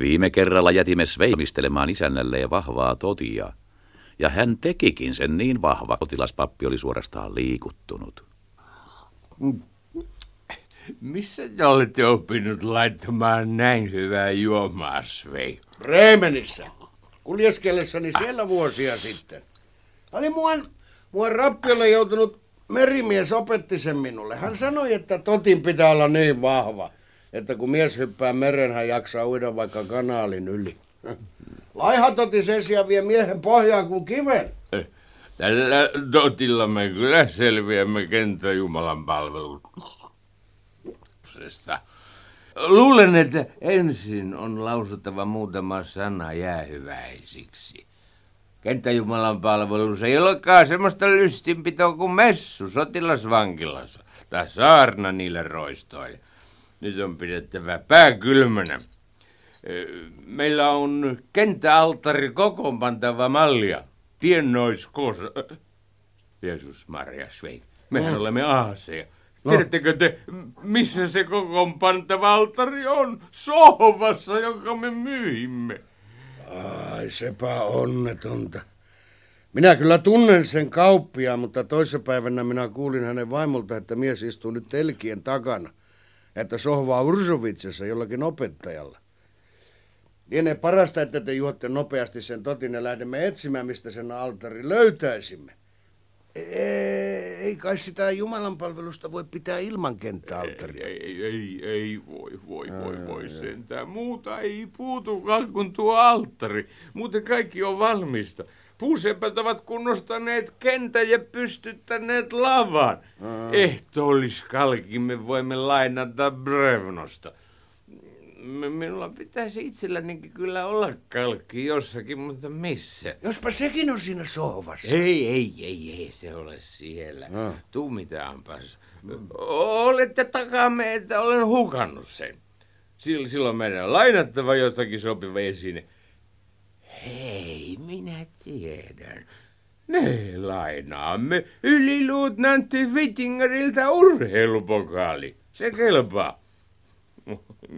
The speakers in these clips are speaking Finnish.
Viime kerralla jätimme sveimistelemaan isännälleen vahvaa totia, ja hän tekikin sen niin vahva, kotilaspappi oli suorastaan liikuttunut. Missä te olette oppinut laittamaan näin hyvää juomaa, Svei? Breemenissä. Kuljeskellessani siellä vuosia sitten. Oli muuan, muuan rappiolle joutunut merimies opetti sen minulle. Hän sanoi, että totin pitää olla niin vahva, että kun mies hyppää meren, hän jaksaa uida vaikka kanaalin yli. Laiha toti sen sijaan vie miehen pohjaan kuin kiven. Eh, Tällä totilla me kyllä selviämme kenttäjumalan palveluksesta. Luulen, että ensin on lausuttava muutama sana jäähyväisiksi. Kenttäjumalan palvelus ei olekaan semmoista lystinpitoa kuin messu sotilasvankilassa tai saarna niille roistoille. Nyt on pidettävä pää kylmänä. Meillä on kenttäalttari kokoonpantava mallia. Piennoiskos... Jeesus Maria Sveik. Mehän no. olemme aaseja. No. Tiedättekö te, missä se kokoonpantava alttari on? Sohvassa, jonka me myimme. Ai, sepä onnetonta. Minä kyllä tunnen sen kauppia, mutta toissapäivänä minä kuulin hänen vaimolta, että mies istuu nyt telkien takana. Että sohvaa Ursovitsessa jollakin opettajalla. Lienee parasta, että te juotte nopeasti sen totin ja lähdemme etsimään, mistä sen altari löytäisimme. Ei kai sitä Jumalan palvelusta voi pitää ilman kenttäaltaria. Ei, ei, ei, ei voi, voi, voi, voi sentään. Muuta ei puutukaan kuin tuo alttari. Muuten kaikki on valmista. Puusepät ovat kunnostaneet kentän ja pystyttäneet lavan. Ehtoolliskalkin me voimme lainata Brevnosta minulla pitäisi itsellänikin kyllä olla kalkki jossakin, mutta missä? Jospa sekin on siinä sohvassa. Ei, ei, ei, ei se ole siellä. No. Tuu mitaanpas. Mm. Olette takamme, että olen hukannut sen. Silloin meidän on lainattava jostakin sopiva esine. Hei, minä tiedän. Me lainaamme yliluutnantti Wittingeriltä urheilupokaali. Se kelpaa.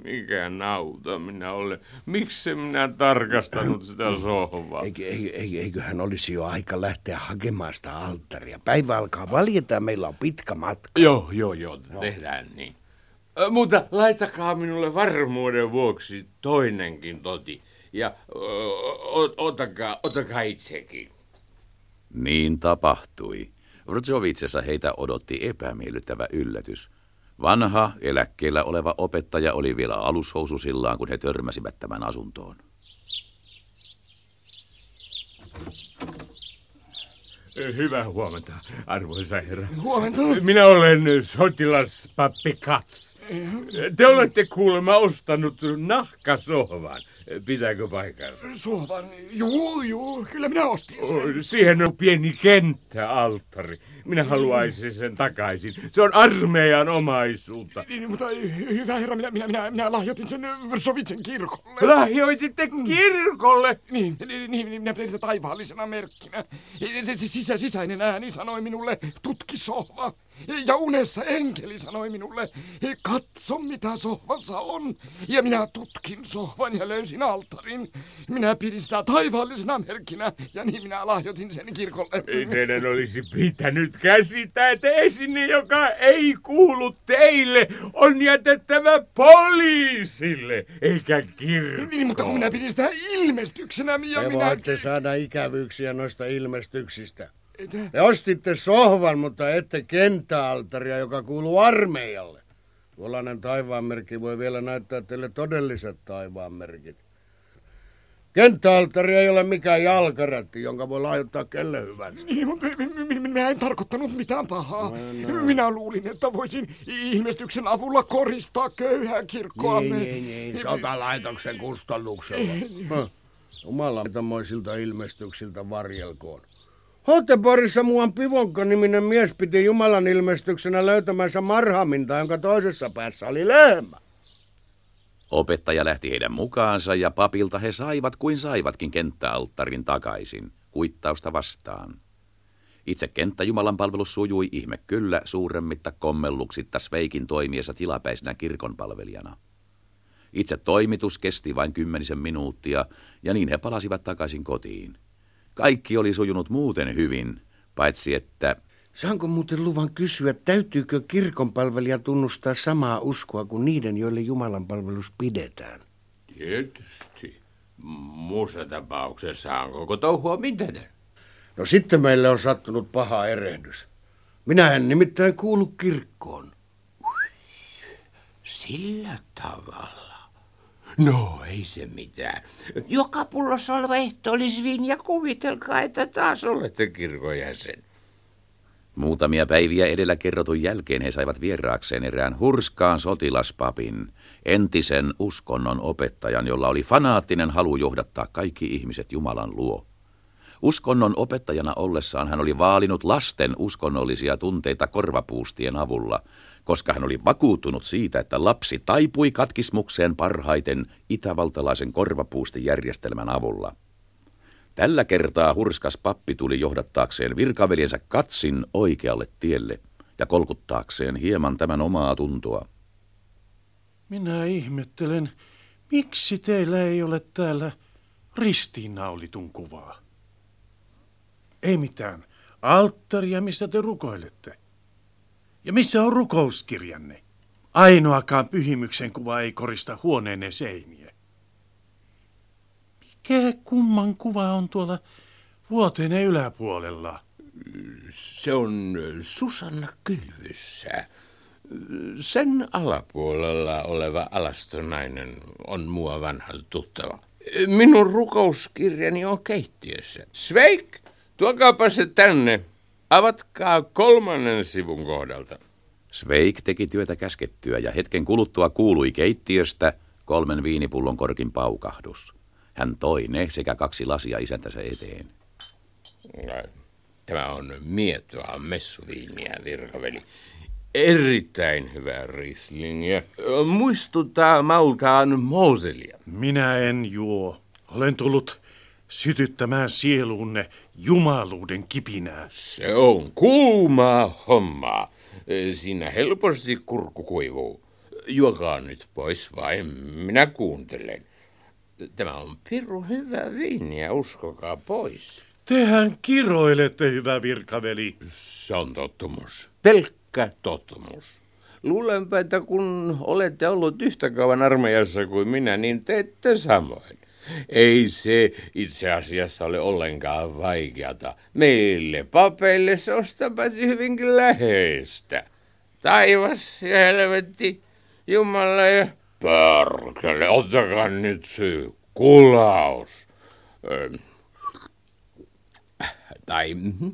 Mikä nauta minä olen. Miksi minä tarkastanut sitä sohvaa? Eikö, eikö, eiköhän olisi jo aika lähteä hakemaan sitä alttaria. Päivä alkaa valjeta ja meillä on pitkä matka. Joo, joo, joo, no. tehdään niin. Mutta laitakaa minulle varmuuden vuoksi toinenkin toti. Ja ö, otakaa, otakaa itsekin. Niin tapahtui. Vrtsovitsessa heitä odotti epämiellyttävä yllätys – Vanha, eläkkeellä oleva opettaja oli vielä alushoususillaan, kun he törmäsivät tämän asuntoon. Hyvää huomenta, arvoisa herra. Huomenta. Minä olen sotilaspappi Kats. Te olette kuulemma ostanut nahkasohvan. Pitääkö paikkansa? Sohvan? Juu, juu, kyllä minä ostin sen. Siihen on pieni kenttäalttari. Minä haluaisin sen takaisin. Se on armeijan omaisuutta. Niin, mutta hyvä herra, minä, minä, minä, minä lahjoitin sen Vrsovitsen kirkolle. Lahjoititte kirkolle? Niin, niin, niin minä pidin se taivaallisena merkkinä. Se, se sisä, sisäinen ääni sanoi minulle, tutki sohva. Ja unessa enkeli sanoi minulle, katso mitä sohvassa on. Ja minä tutkin sohvan ja löysin altarin. Minä pidin sitä taivaallisena merkkinä ja niin minä lahjoitin sen kirkolle. Ei teidän olisi pitänyt käsittää, että esine, joka ei kuulu teille, on jätettävä poliisille, eikä kirkkoon. Niin, mutta kun minä pidin sitä ilmestyksenä ja Te minä... voitte saada ikävyyksiä noista ilmestyksistä. Te ostitte sohvan, mutta ette kenttäaltaria, joka kuuluu armeijalle. Tuollainen taivaanmerkki voi vielä näyttää teille todelliset taivaanmerkit. Kenttäaltari ei ole mikään jalkarätti, jonka voi lahjoittaa kelle hyvänsä. Niin, mutta minä en tarkoittanut mitään pahaa. No, no. Minä luulin, että voisin ilmestyksen avulla koristaa köyhää kirkkoa. Niin, niin, niin, sotalaitoksen kustannuksella. Jumala, tämmöisiltä ilmestyksiltä varjelkoon. Hoteporissa muuan Pivonka-niminen mies piti Jumalan ilmestyksenä löytämänsä marhaminta, jonka toisessa päässä oli lehmä. Opettaja lähti heidän mukaansa ja papilta he saivat kuin saivatkin kenttäalttarin takaisin, kuittausta vastaan. Itse kenttä Jumalan palvelus sujui ihme kyllä suuremmitta kommelluksitta Sveikin toimiessa tilapäisenä kirkonpalvelijana. Itse toimitus kesti vain kymmenisen minuuttia, ja niin he palasivat takaisin kotiin. Kaikki oli sujunut muuten hyvin, paitsi että... Saanko muuten luvan kysyä, täytyykö kirkonpalvelijan tunnustaa samaa uskoa kuin niiden, joille Jumalan palvelus pidetään? Tietysti. Muussa tapauksessa on koko touhua mitätön. No sitten meille on sattunut paha erehdys. Minä en nimittäin kuulu kirkkoon. Sillä tavalla. No, ei se mitään. Joka pullossa oleva ehto olisi viini ja kuvitelkaa, että taas olette kirkon jäsen. Muutamia päiviä edellä kerrotun jälkeen he saivat vieraakseen erään hurskaan sotilaspapin, entisen uskonnon opettajan, jolla oli fanaattinen halu johdattaa kaikki ihmiset Jumalan luo. Uskonnon opettajana ollessaan hän oli vaalinut lasten uskonnollisia tunteita korvapuustien avulla, koska hän oli vakuuttunut siitä, että lapsi taipui katkismukseen parhaiten itävaltalaisen korvapuustijärjestelmän avulla. Tällä kertaa hurskas pappi tuli johdattaakseen virkaveliensä katsin oikealle tielle ja kolkuttaakseen hieman tämän omaa tuntoa. Minä ihmettelen, miksi teillä ei ole täällä ristiinnaulitun kuvaa? Ei mitään. Alttaria, missä te rukoilette. Ja missä on rukouskirjanne? Ainoakaan pyhimyksen kuva ei korista huoneenne seiniä. Mikä kumman kuva on tuolla vuoteenne yläpuolella? Se on Susanna kylvyssä. Sen alapuolella oleva alastonainen on mua vanha tuttava. Minun rukouskirjani on keittiössä. Sveik, tuokaapa se tänne. Avatkaa kolmannen sivun kohdalta. Sveik teki työtä käskettyä ja hetken kuluttua kuului keittiöstä kolmen viinipullon korkin paukahdus. Hän toi ne sekä kaksi lasia isäntänsä eteen. Tämä on mietoa messuviiniä, virkaveli. Erittäin hyvää Rieslingiä. Muistuttaa maultaan Moselia. Minä en juo. Olen tullut sytyttämään sieluunne jumaluuden kipinää. Se on kuumaa hommaa. Siinä helposti kurkku kuivuu. Juokaa nyt pois vai minä kuuntelen. Tämä on piru hyvä viiniä, uskokaa pois. Tehän kiroilette, hyvä virkaveli. Se on tottumus. Pelkkä tottumus. Luulenpa, että kun olette ollut yhtä kauan armeijassa kuin minä, niin teette samoin. Ei se itse asiassa ole ollenkaan vaikeata. Meille papeille se on sitä hyvinkin läheistä. Taivas ja helvetti, Jumala ja Pörkele, ottakaa nyt se kulaus. tai mhm,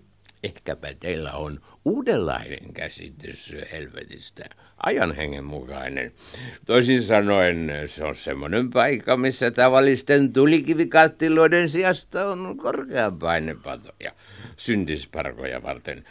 ehkäpä teillä on uudenlainen käsitys helvetistä, ajan hengen mukainen. Toisin sanoen se on semmoinen paikka, missä tavallisten tulikivikattiloiden sijasta on korkean painepatoja syntisparkoja varten.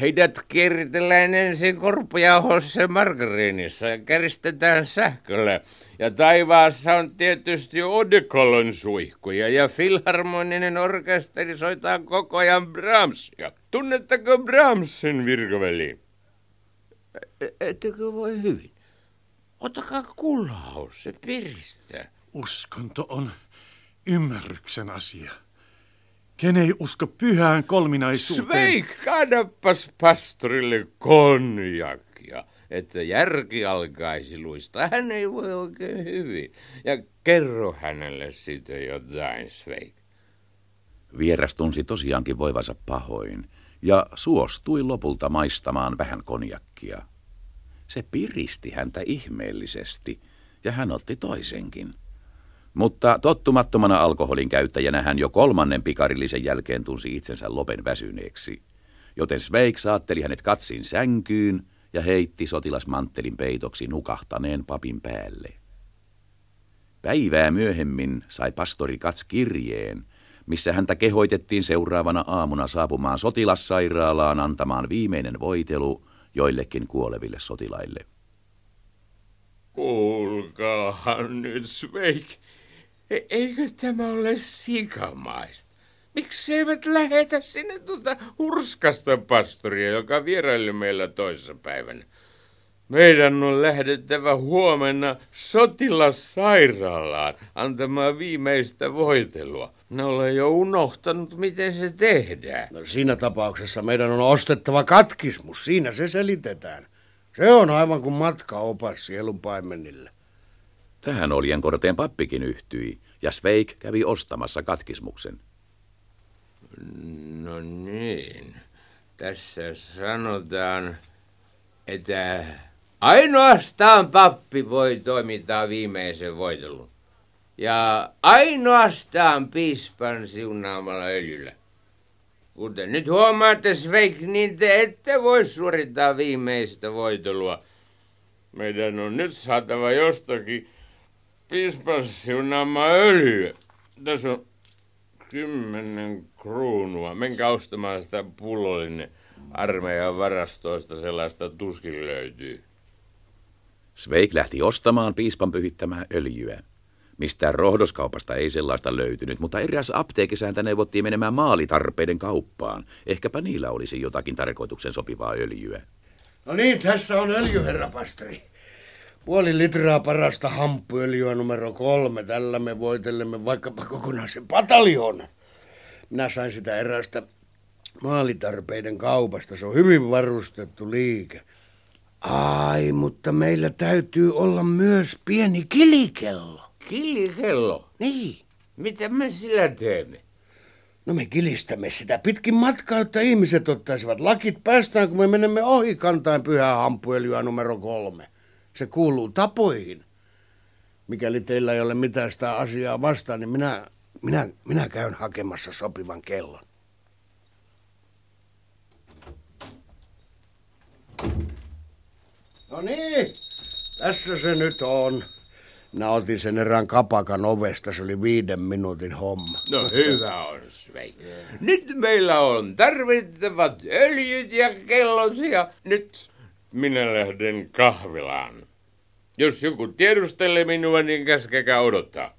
Heidät kierritellään ensin korpujauhossa margariinissa ja käristetään sähköllä. Ja taivaassa on tietysti odekolon suihkuja ja filharmoninen orkesteri soittaa koko ajan Brahmsia. Tunnetteko Brahmsin virkoveli? E, ettekö voi hyvin? Ottakaa kulaus, se piristää. Uskonto on ymmärryksen asia. Ken ei usko pyhään kolminaisuuteen? Sveik, kannappas pastorille konjakia, että järki alkaisi luistaa. Hän ei voi oikein hyvin. Ja kerro hänelle sitten jotain, Sveik. Vieras tunsi tosiaankin voivansa pahoin ja suostui lopulta maistamaan vähän konjakkia. Se piristi häntä ihmeellisesti ja hän otti toisenkin. Mutta tottumattomana alkoholin käyttäjänä hän jo kolmannen pikarillisen jälkeen tunsi itsensä lopen väsyneeksi. Joten Sveik saatteli hänet katsin sänkyyn ja heitti sotilasmanttelin peitoksi nukahtaneen papin päälle. Päivää myöhemmin sai pastori Kats kirjeen, missä häntä kehoitettiin seuraavana aamuna saapumaan sotilassairaalaan antamaan viimeinen voitelu joillekin kuoleville sotilaille. Kuulkaahan nyt, Sveik. E- eikö tämä ole sikamaista? Miksi eivät lähetä sinne tuota hurskasta pastoria, joka vieraili meillä toisessa päivänä? Meidän on lähdettävä huomenna sotilassairaalaan antamaan viimeistä voitelua. Ne olen jo unohtanut, miten se tehdään. No, siinä tapauksessa meidän on ostettava katkismus. Siinä se selitetään. Se on aivan kuin matkaopas sielun paimenille. Tähän Oljenkorteen pappikin yhtyi, ja Sveik kävi ostamassa katkismuksen. No niin. Tässä sanotaan, että ainoastaan pappi voi toimittaa viimeisen voitelun. Ja ainoastaan piispan siunaamalla öljyllä. Kuten nyt huomaatte, Sveik, niin te ette voi suorittaa viimeistä voitelua. Meidän on nyt saatava jostakin piispan siunaama öljy. Tässä on kymmenen kruunua. Menkää ostamaan sitä pullollinen armeijan varastoista sellaista tuskin löytyy. Sveik lähti ostamaan piispan pyhittämää öljyä. Mistään rohdoskaupasta ei sellaista löytynyt, mutta eräs apteekisäntä neuvottiin menemään maalitarpeiden kauppaan. Ehkäpä niillä olisi jotakin tarkoituksen sopivaa öljyä. No niin, tässä on öljy, herra pastori. Puoli litraa parasta hamppuöljyä numero kolme. Tällä me voitellemme vaikkapa kokonaisen pataljoon. Minä sain sitä erästä maalitarpeiden kaupasta. Se on hyvin varustettu liike. Ai, mutta meillä täytyy olla myös pieni kilikello. Kilikello? Niin. Mitä me sillä teemme? No me kilistämme sitä pitkin matkaa, että ihmiset ottaisivat lakit päästään, kun me menemme ohi kantain pyhää hamppuöljyä numero kolme. Se kuuluu tapoihin. Mikäli teillä ei ole mitään sitä asiaa vastaan, niin minä, minä, minä käyn hakemassa sopivan kellon. No niin, tässä se nyt on. Minä otin sen erään kapakan ovesta, se oli viiden minuutin homma. No hyvä on, Sveik. Nyt meillä on tarvittavat öljyt ja kellot ja nyt minä lähden kahvilaan. Jos joku tiedustelee minua, niin käskekää odottaa.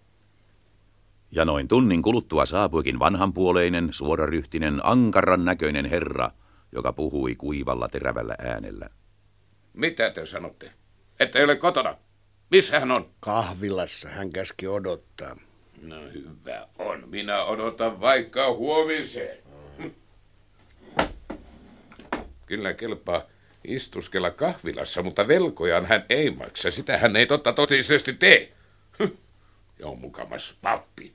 Ja noin tunnin kuluttua saapuikin vanhanpuoleinen, suoraryhtinen, ankaran näköinen herra, joka puhui kuivalla terävällä äänellä. Mitä te sanotte? Että ei ole kotona. Missä hän on? Kahvilassa hän käski odottaa. No hyvä on. Minä odotan vaikka huomiseen. Kyllä kelpaa istuskella kahvilassa, mutta velkojaan hän ei maksa. Sitä hän ei totta totisesti tee. Ja on mukamas pappi.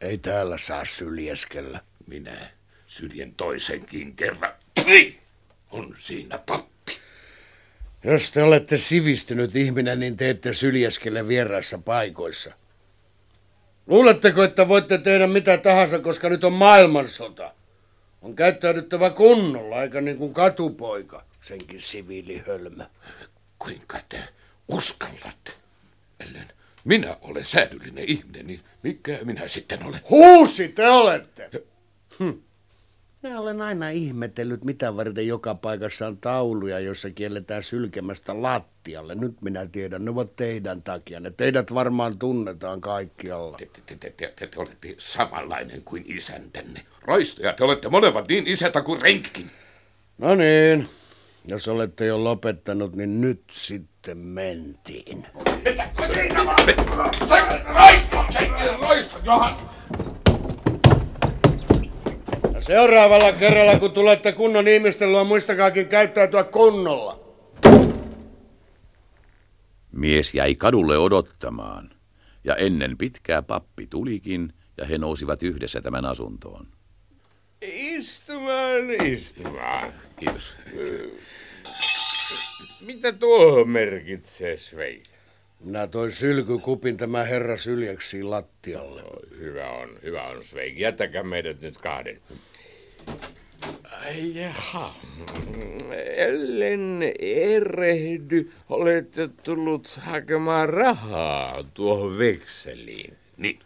Ei täällä saa syljeskellä. Minä syljen toisenkin kerran. On siinä pappi. Jos te olette sivistynyt ihminen, niin te ette syljeskele vieraissa paikoissa. Luuletteko, että voitte tehdä mitä tahansa, koska nyt on maailmansota? On käyttäydyttävä kunnolla, aika niin kuin katupoika, senkin siviilihölmä. Kuinka te uskallatte? Ellen minä olen säädyllinen ihminen, niin mikä minä sitten olen? Huusi te olette! Hm. Minä olen aina ihmetellyt, mitä varten joka paikassa on tauluja, joissa kielletään sylkemästä lattialle. Nyt minä tiedän, ne ovat teidän takia. Ne teidät varmaan tunnetaan kaikkialla. Te, te, te, te, te, te olette samanlainen kuin isäntänne. Roistoja, te olette molemmat niin isätä kuin renkikin. No niin, jos olette jo lopettanut, niin nyt sitten mentiin. Roisto! Roisto, Johan! Seuraavalla kerralla, kun tulette kunnon ihmisten luo, muistakaakin käyttäytyä kunnolla. Mies jäi kadulle odottamaan, ja ennen pitkää pappi tulikin, ja he nousivat yhdessä tämän asuntoon. Istumaan, istumaan. Kiitos. Mitä tuo merkitsee, Sveik? Minä toin sylkykupin tämä herra syljeksi lattialle. No, hyvä on, hyvä on, Sveik. Jättäkää meidät nyt kahden. Ai jaha. Ellen erehdy, olette tullut hakemaan rahaa tuohon vekseliin. Niin,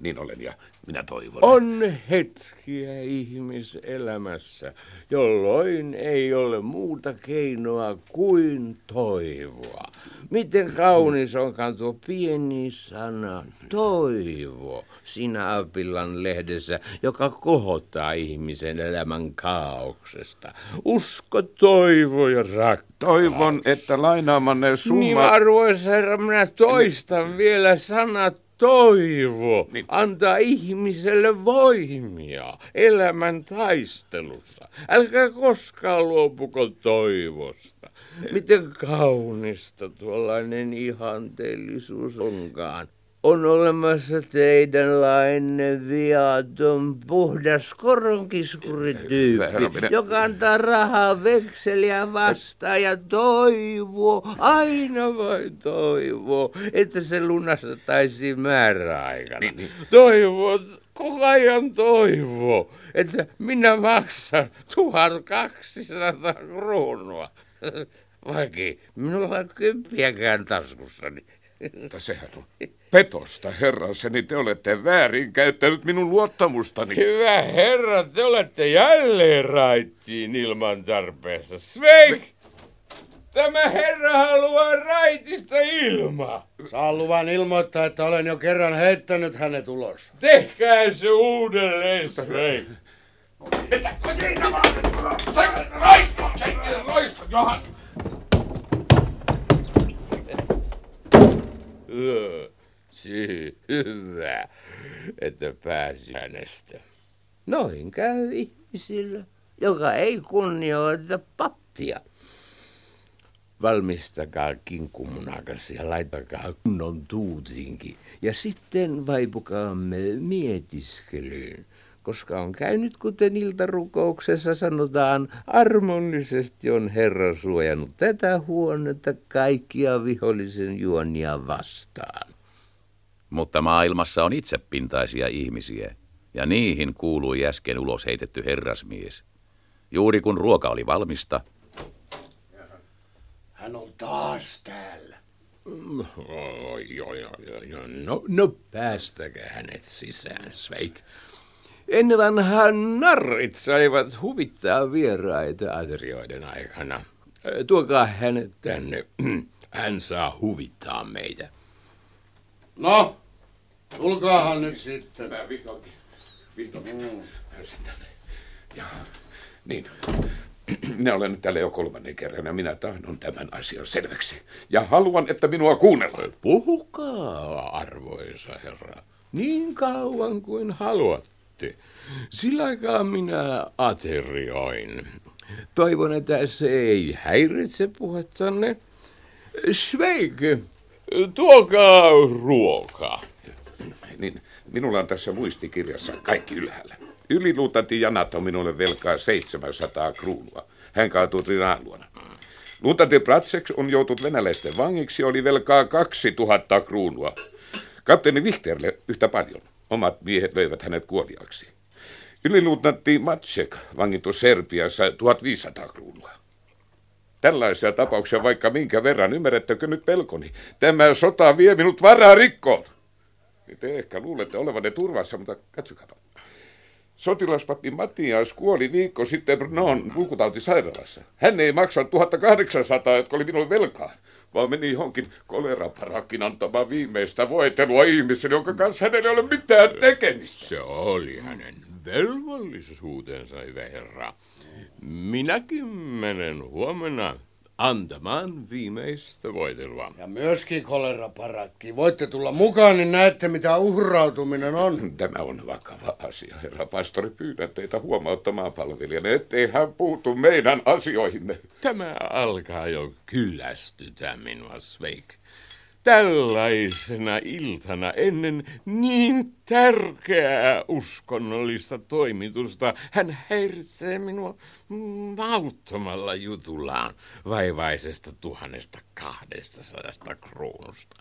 Niin olen ja minä toivon. On hetkiä ihmiselämässä, jolloin ei ole muuta keinoa kuin toivoa. Miten kaunis onkaan tuo pieni sana toivo siinä Apillan lehdessä, joka kohottaa ihmisen elämän kaauksesta. Usko, toivo ja rakkaus. Toivon, että lainaamanne summa... Niin, arvoisa herra, minä toistan vielä sanat toivo niin. antaa ihmiselle voimia elämän taistelussa. Älkää koskaan luopuko toivosta. Miten kaunista tuollainen ihanteellisuus onkaan on olemassa teidänlainen viaton, puhdas koronkiskuri-tyyppi, joka antaa rahaa vekseliä vastaan ja toivoo, aina vain toivoo, että se lunastettaisiin määräaikana. Niin, niin. Toivoo, koko ajan toivoo, että minä maksan 1200 kruunua. Vaikka minulla on kymppiäkään taskussani. Mutta sehän on petosta, herraseni. Te olette väärin käyttänyt minun luottamustani. Hyvä herra, te olette jälleen raittiin ilman tarpeessa. Sveik! Tämä herra haluaa raitista ilmaa. Saa luvan ilmoittaa, että olen jo kerran heittänyt hänet ulos. Tehkää se uudelleen, Sveik. Roisto! Johan! Hyvä, että pääsi hänestä. Noin käy ihmisillä, joka ei kunnioita pappia. Valmistakaa kinkkumunakas ja laitakaa kunnon tuutinkin. Ja sitten vaipukaamme mietiskelyyn koska on käynyt kuten iltarukouksessa sanotaan, armollisesti on Herra suojannut tätä huonetta kaikkia vihollisen juonia vastaan. Mutta maailmassa on itsepintaisia ihmisiä, ja niihin kuului äsken ulos heitetty herrasmies. Juuri kun ruoka oli valmista. Hän on taas täällä. Oi, oi, oi, no, no päästäkää hänet sisään, Sveik. Ennen vanhaan narrit saivat huvittaa vieraita aterioiden aikana. Tuokaa hänet tänne. Hän saa huvittaa meitä. No, tulkaahan nyt sitten. Mä vihdoinkin, vihdoinkin mm. tänne. Ja, niin. Minä olen nyt täällä jo kolmannen kerran ja minä tahdon tämän asian selväksi. Ja haluan, että minua kuunnellaan. Puhukaa, arvoisa herra, niin kauan kuin haluat sitten. Sillä aikaa minä aterioin. Toivon, että se ei häiritse puhettanne. Sveik, tuokaa ruokaa. Niin, minulla on tässä muistikirjassa kaikki ylhäällä. Yliluutanti Janat on minulle velkaa 700 kruunua. Hän kaatui Trinaan luona. Luutanti Pratsek on joutunut venäläisten vangiksi oli velkaa 2000 kruunua. Kapteeni Vichterle yhtä paljon. Omat miehet löivät hänet kuoliaksi. Yliluutnantti Matsek vangittu Serbiassa 1500 kruunua. Tällaisia tapauksia vaikka minkä verran, ymmärrättekö nyt pelkoni? Tämä sota vie minut varaa rikkoon. Te ehkä luulette olevanne turvassa, mutta katsokaa. Sotilaspappi Matias kuoli viikko sitten Brnon lukutautisairaalassa. Hän ei maksa 1800, jotka oli minulle velkaa vaan meni johonkin koleraparakin antamaan viimeistä voitelua ihmiselle, jonka kanssa hänellä ei ole mitään tekemistä. Se oli hänen velvollisuutensa, hyvä herra. Minäkin menen huomenna antamaan viimeistä voitelua. Ja myöskin koleraparakki. Voitte tulla mukaan, niin näette mitä uhrautuminen on. Tämä on vakava asia, herra pastori. Pyydän teitä huomauttamaan palvelijana, ettei hän puutu meidän asioihimme. Tämä alkaa jo kyllästytä minua, Sveik tällaisena iltana ennen niin tärkeää uskonnollista toimitusta hän häiritsee minua mauttomalla jutullaan vaivaisesta tuhannesta kahdesta sadasta kruunusta.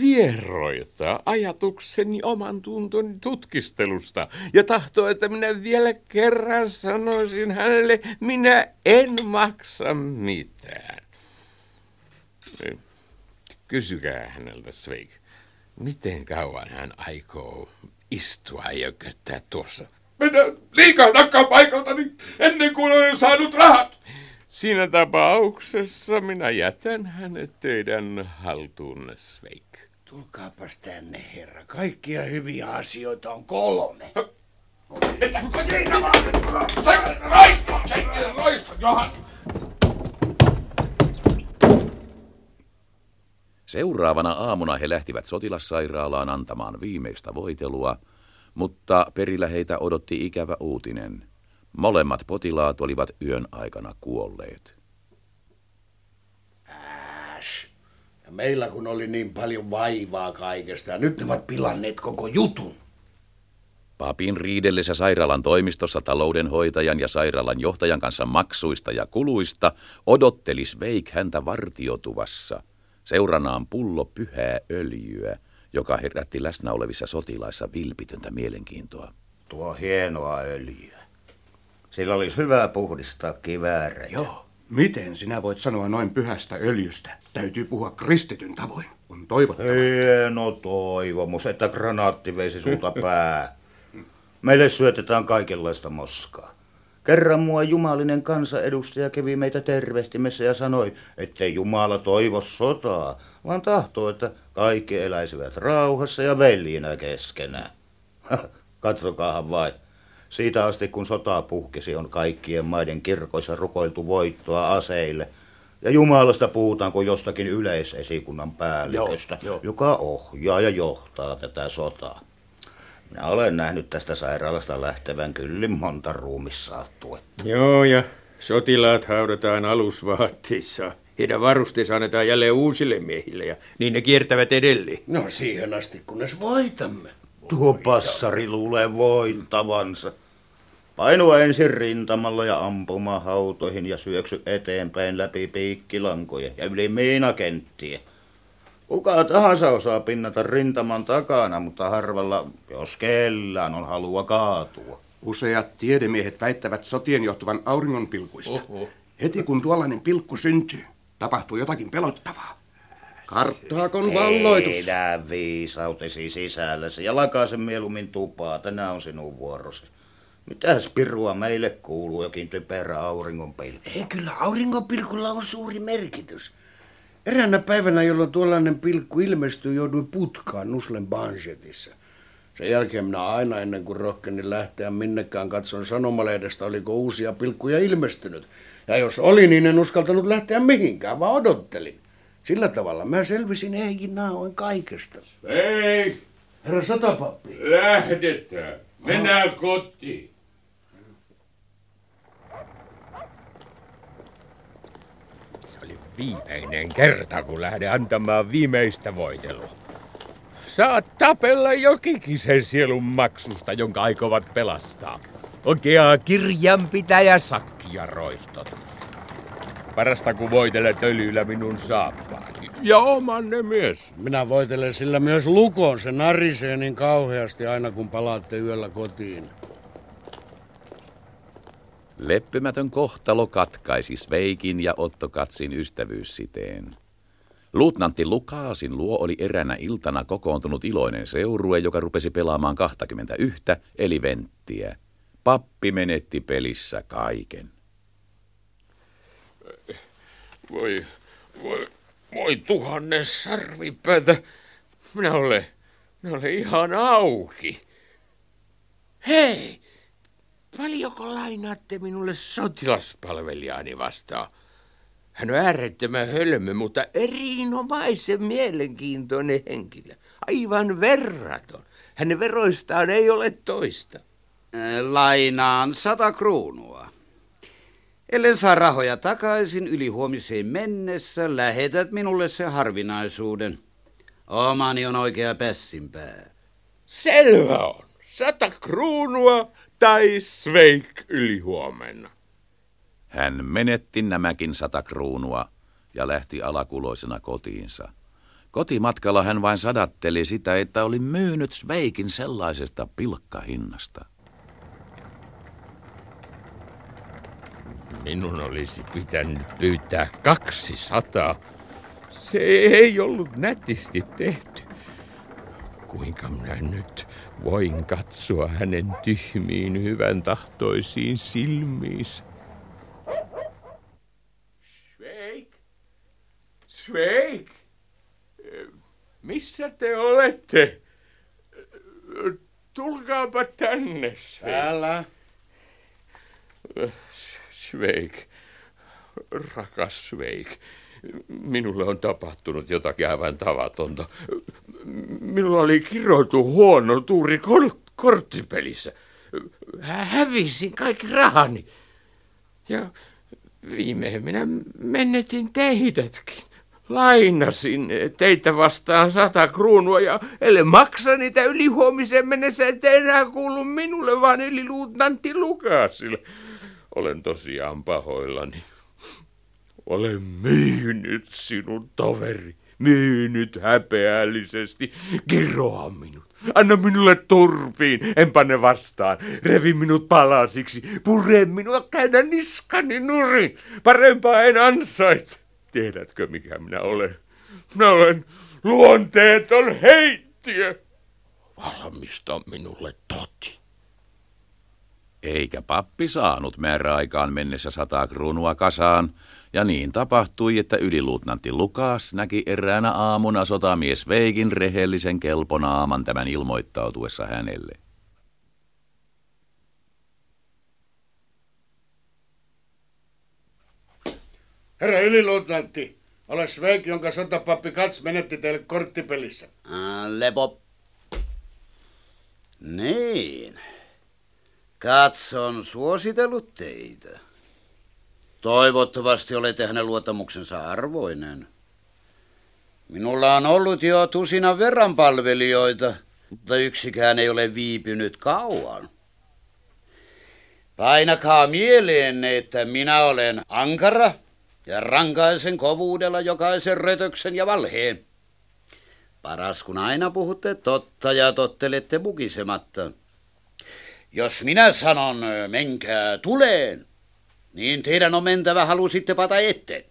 Vieroittaa ajatukseni oman tuntoni tutkistelusta ja tahtoo, että minä vielä kerran sanoisin hänelle, minä en maksa mitään. Kysykää häneltä, Sveik, miten kauan hän aikoo istua ja jököttää tuossa. Minä liikahdakaan paikaltani ennen kuin olen saanut rahat. Siinä tapauksessa minä jätän hänet teidän haltuunne, Sveik. Tulkaapas tänne, herra. Kaikkia hyviä asioita on kolme. Raisto! Raisto, Johan! Seuraavana aamuna he lähtivät sotilassairaalaan antamaan viimeistä voitelua, mutta perillä heitä odotti ikävä uutinen. Molemmat potilaat olivat yön aikana kuolleet. Äsh. Ja meillä kun oli niin paljon vaivaa kaikesta ja nyt ne ovat pilanneet koko jutun. Papin riidellessä sairaalan toimistossa taloudenhoitajan ja sairaalan johtajan kanssa maksuista ja kuluista odotteli Sveik häntä vartiotuvassa. Seuranaan pullo pyhää öljyä, joka herätti läsnä olevissa sotilaissa vilpitöntä mielenkiintoa. Tuo hienoa öljyä. Sillä olisi hyvä puhdistaa kiväärejä. Joo. Miten sinä voit sanoa noin pyhästä öljystä? Täytyy puhua kristityn tavoin. On toivottava. Hieno toivomus, että granaatti veisi sulta pää. Meille syötetään kaikenlaista moskaa. Kerran mua jumalinen kansanedustaja kävi meitä tervehtimässä ja sanoi, ettei Jumala toivo sotaa, vaan tahtoo, että kaikki eläisivät rauhassa ja veljinä keskenään. Katsokaahan vain. Siitä asti kun sota puhkesi on kaikkien maiden kirkoissa rukoiltu voittoa aseille. Ja Jumalasta puhutaan kuin jostakin yleisesikunnan päälliköstä, Joo, joo. joka ohjaa ja johtaa tätä sotaa. Minä olen nähnyt tästä sairaalasta lähtevän kyllin monta ruumissaattuetta. Joo, ja sotilaat haudataan alusvaatteissa. Heidän varusteensa annetaan jälleen uusille miehille ja niin ne kiertävät edelleen. No siihen asti, kunnes voitamme. Tuo passari luulee voittavansa. Painua ensin rintamalla ja ampuma hautoihin ja syöksy eteenpäin läpi piikkilankojen ja yli miinakenttien. Kuka tahansa osaa pinnata rintaman takana, mutta harvalla, jos kellään, on halua kaatua. Useat tiedemiehet väittävät sotien johtuvan auringonpilkuista. Oho. Heti kun tuollainen pilkku syntyy, tapahtuu jotakin pelottavaa. Karttaakon valloitus. Pidä viisautesi sisälläsi ja lakaisen mieluummin tupaa. Tänään on sinun vuorosi. Mitäs pirua meille kuuluu jokin typerä auringonpilkku? Ei kyllä auringonpilkulla on suuri merkitys. Eräänä päivänä, jolloin tuollainen pilkku ilmestyi, jouduin putkaan Nuslen Banjetissa. Sen jälkeen minä aina ennen kuin rohkenin lähteä minnekään katson sanomalehdestä, oliko uusia pilkkuja ilmestynyt. Ja jos oli, niin en uskaltanut lähteä mihinkään, vaan odottelin. Sillä tavalla mä selvisin eikin naoin kaikesta. Ei, Herra Sotapappi. lähdetään. Mennään kotiin. Se oli viimeinen kerta, kun lähden antamaan viimeistä voitelua. Saat tapella jokikisen sielun maksusta, jonka aikovat pelastaa. Oikeaa kirjanpitäjä sakki ja roistot. Parasta kun voitelet öljyllä minun saappaani. Ja omanne myös. Minä voitelen sillä myös lukon. Se narisee niin kauheasti aina, kun palaatte yöllä kotiin. Leppymätön kohtalo katkaisi Sveikin ja Otto Katsin ystävyyssiteen. Luutnantti Lukaasin luo oli eränä iltana kokoontunut iloinen seurue, joka rupesi pelaamaan 21, eli venttiä. Pappi menetti pelissä kaiken. Voi, voi, voi tuhannen sarvipäätä. Minä olen, minä olen ihan auki. Hei, paljonko lainaatte minulle sotilaspalvelijani vastaan? Hän on äärettömän hölmö, mutta erinomaisen mielenkiintoinen henkilö. Aivan verraton. Hänen veroistaan ei ole toista. Lainaan sata kruunua. Ellen saa rahoja takaisin ylihuomiseen mennessä, lähetät minulle sen harvinaisuuden. Omani on oikea pässinpää. Selvä on. Sata kruunua tai sveik ylihuomenna. Hän menetti nämäkin sata kruunua ja lähti alakuloisena kotiinsa. Kotimatkalla hän vain sadatteli sitä, että oli myynyt Sveikin sellaisesta pilkkahinnasta. Minun olisi pitänyt pyytää 200. Se ei ollut nätisti tehty. Kuinka minä nyt voin katsoa hänen tyhmiin hyvän tahtoisiin silmiinsä? Sveik! Sveik! Missä te olette? Tulkaapa tänne, Sveik. Täällä. Sveik, rakas Sveik, minulle on tapahtunut jotakin aivan tavatonta. Minulla oli kirjoitu huono tuuri kort- korttipelissä. Hä- Hävisin kaikki rahani. Ja viimein minä menetin teidätkin. Lainasin teitä vastaan sata kruunua ja ellei maksa niitä ylihuomiseen mennessä, ettei enää kuulu minulle, vaan yli luutnantti Lukasille. Olen tosiaan pahoillani. Olen myynyt sinun toveri. Myynyt häpeällisesti. Kiroa minut. Anna minulle turpiin. En pane vastaan. Revi minut palasiksi. Pure minua käydä niskani nurin. Parempaa en ansait. Tiedätkö mikä minä olen? Minä olen luonteeton heittiö. Valmista minulle toti. Eikä pappi saanut määräaikaan mennessä sata kruunua kasaan, ja niin tapahtui, että yliluutnantti Lukas näki eräänä aamuna sotamies Veikin rehellisen kelponaaman tämän ilmoittautuessa hänelle. Herra yliluutnantti, olen Sveik, jonka sotapappi Kats menetti teille korttipelissä. Ää, lepo. Niin. Katson suositellut teitä. Toivottavasti olette hänen luottamuksensa arvoinen. Minulla on ollut jo tusina verran palvelijoita, mutta yksikään ei ole viipynyt kauan. Painakaa mieleen, että minä olen ankara ja rankaisen kovuudella jokaisen rötöksen ja valheen. Paras kun aina puhutte totta ja tottelette mukisematta. Jos minä sanon, menkää tuleen, niin teidän on mentävä halusittepa tai ette.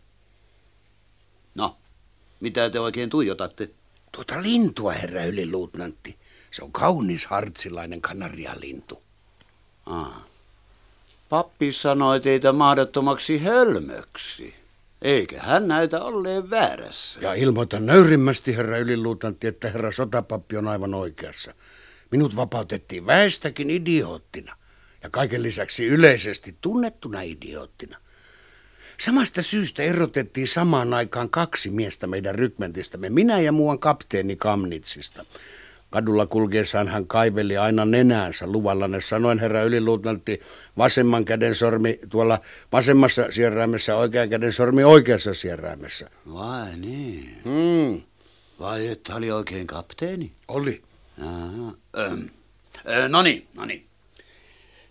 No, mitä te oikein tuijotatte? Tuota lintua, herra yliluutnantti. Se on kaunis hartsilainen kanarialintu. Ah. Pappi sanoi teitä mahdottomaksi hölmöksi. Eikä hän näytä olleen väärässä. Ja ilmoitan nöyrimmästi, herra yliluutantti, että herra sotapappi on aivan oikeassa. Minut vapautettiin väestäkin idioottina ja kaiken lisäksi yleisesti tunnettuna idioottina. Samasta syystä erotettiin samaan aikaan kaksi miestä meidän rykmentistämme, minä ja muuan kapteeni Kamnitsista. Kadulla kulkeessaan hän kaiveli aina nenäänsä luvallanne. Sanoin herra yliluutnantti vasemman käden sormi tuolla vasemmassa sierraimessa, oikean käden sormi oikeassa sierraimessa. Vai niin? Hmm. Vai että oli oikein kapteeni? Oli. No niin, no niin.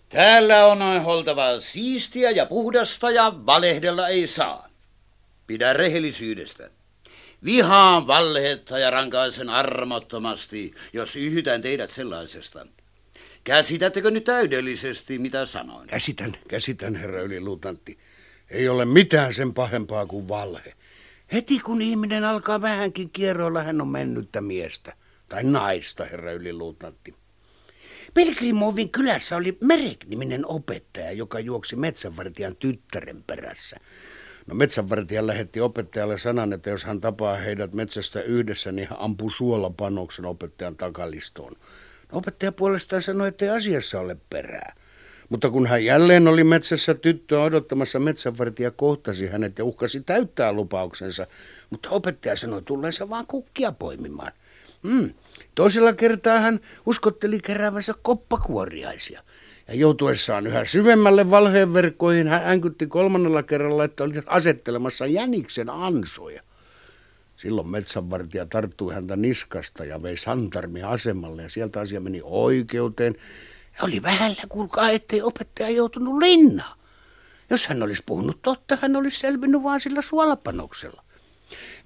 Täällä on oltava siistiä ja puhdasta ja valehdella ei saa. Pidä rehellisyydestä. Vihaan valhetta ja rankaisen armottomasti, jos yhytän teidät sellaisesta. Käsitättekö nyt täydellisesti, mitä sanoin? Käsitän, käsitän, herra yliluutantti. Ei ole mitään sen pahempaa kuin valhe. Heti kun ihminen alkaa vähänkin kierroilla, hän on mennyttä miestä. Tai naista, herra yliluutantti. Pelgrimovin kylässä oli Merek-niminen opettaja, joka juoksi metsänvartijan tyttären perässä. No metsänvartija lähetti opettajalle sanan, että jos hän tapaa heidät metsästä yhdessä, niin hän ampuu suolapanoksen opettajan takalistoon. No, opettaja puolestaan sanoi, että ei asiassa ole perää. Mutta kun hän jälleen oli metsässä tyttöä odottamassa, metsänvartija kohtasi hänet ja uhkasi täyttää lupauksensa. Mutta opettaja sanoi tulleensa vaan kukkia poimimaan. Mm. Toisella kertaa hän uskotteli keräävänsä koppakuoriaisia. Ja joutuessaan yhä syvemmälle valheen verkkoihin hän änkytti kolmannella kerralla, että oli asettelemassa jäniksen ansoja. Silloin metsänvartija tarttui häntä niskasta ja vei Santarmi asemalle ja sieltä asia meni oikeuteen. Ja oli vähällä, kuulkaa, ettei opettaja joutunut linnaan. Jos hän olisi puhunut totta, hän olisi selvinnyt vaan sillä suolapanoksella.